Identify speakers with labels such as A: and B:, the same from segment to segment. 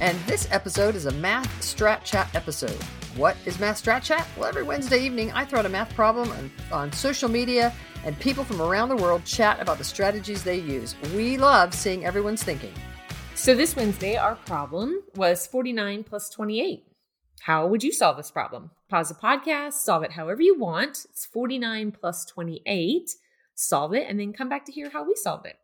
A: And this episode is a Math Strat Chat episode. What is Math Strat Chat? Well, every Wednesday evening, I throw out a math problem on, on social media, and people from around the world chat about the strategies they use. We love seeing everyone's thinking.
B: So, this Wednesday, our problem was 49 plus 28. How would you solve this problem? Pause the podcast, solve it however you want. It's 49 plus 28. Solve it, and then come back to hear how we solved it.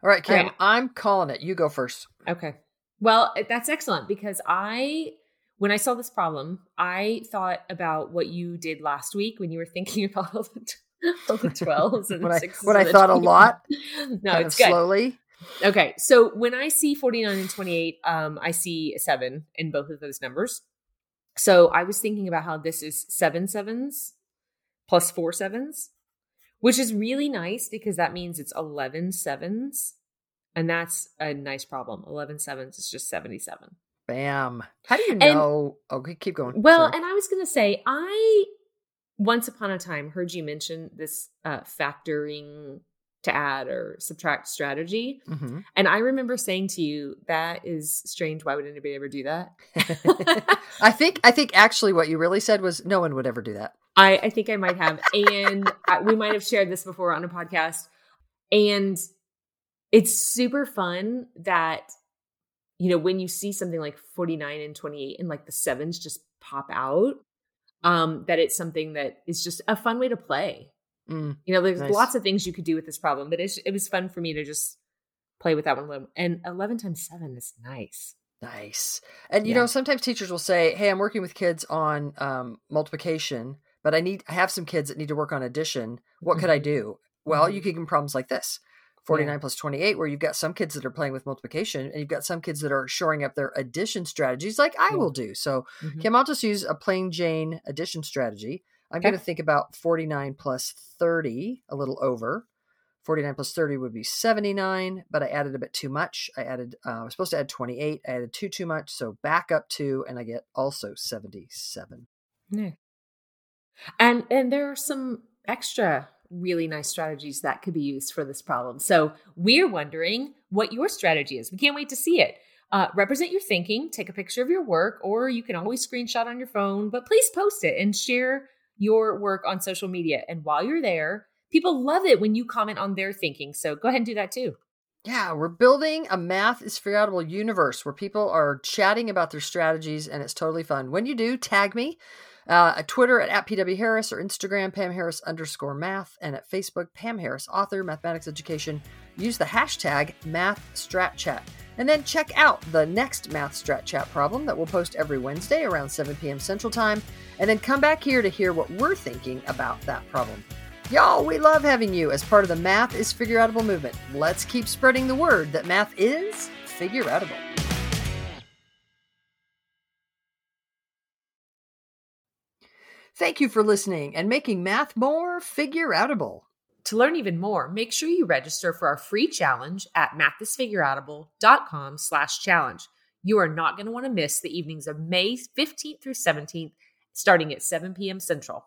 A: All right, Kim, All right. I'm calling it. You go first.
B: Okay. Well, that's excellent because I when I saw this problem, I thought about what you did last week when you were thinking about all the, all the 12s and
A: what. I, what I thought 20. a lot.
B: no, it's good.
A: Slowly.
B: Okay. So when I see 49 and 28, um, I see a seven in both of those numbers. So I was thinking about how this is seven sevens plus four sevens, which is really nice because that means it's 11 sevens. And that's a nice problem. 11 sevens is just 77.
A: Bam. How do you know? And, okay, keep going.
B: Well, Sorry. and I was going to say, I once upon a time heard you mention this uh, factoring to add or subtract strategy. Mm-hmm. And I remember saying to you, that is strange. Why would anybody ever do that?
A: I think, I think actually what you really said was no one would ever do that.
B: I, I think I might have. And I, we might have shared this before on a podcast. And it's super fun that you know, when you see something like 49 and 28 and like the sevens just pop out, um, that it's something that is just a fun way to play. Mm, you know, there's nice. lots of things you could do with this problem, but it was fun for me to just play with that one. And 11 times seven is nice.
A: Nice. And you yeah. know, sometimes teachers will say, "Hey, I'm working with kids on um, multiplication, but I need I have some kids that need to work on addition. What mm-hmm. could I mm-hmm. do?" Well, mm-hmm. you can give them problems like this. 49 yeah. plus 28 where you've got some kids that are playing with multiplication and you've got some kids that are shoring up their addition strategies like i yeah. will do so mm-hmm. kim i'll just use a plain jane addition strategy i'm okay. going to think about 49 plus 30 a little over 49 plus 30 would be 79 but i added a bit too much i added uh, i was supposed to add 28 i added two too much so back up two and i get also 77
B: yeah. and and there are some extra really nice strategies that could be used for this problem. So we're wondering what your strategy is. We can't wait to see it. Uh, represent your thinking, take a picture of your work, or you can always screenshot on your phone, but please post it and share your work on social media. And while you're there, people love it when you comment on their thinking. So go ahead and do that too.
A: Yeah, we're building a math is figureoutable universe where people are chatting about their strategies and it's totally fun. When you do, tag me uh, at Twitter at, at PW Harris or Instagram Pam Harris underscore math and at Facebook Pam Harris author mathematics education. Use the hashtag Math Strat Chat and then check out the next Math Strat Chat problem that we'll post every Wednesday around 7 p.m. Central Time, and then come back here to hear what we're thinking about that problem. Y'all, we love having you as part of the Math is Figureoutable movement. Let's keep spreading the word that math is figureoutable. Thank you for listening and making math more figure outable.
B: To learn even more, make sure you register for our free challenge at mathisfigureoutable.com slash challenge. You are not going to want to miss the evenings of May 15th through 17th, starting at 7 p.m. Central.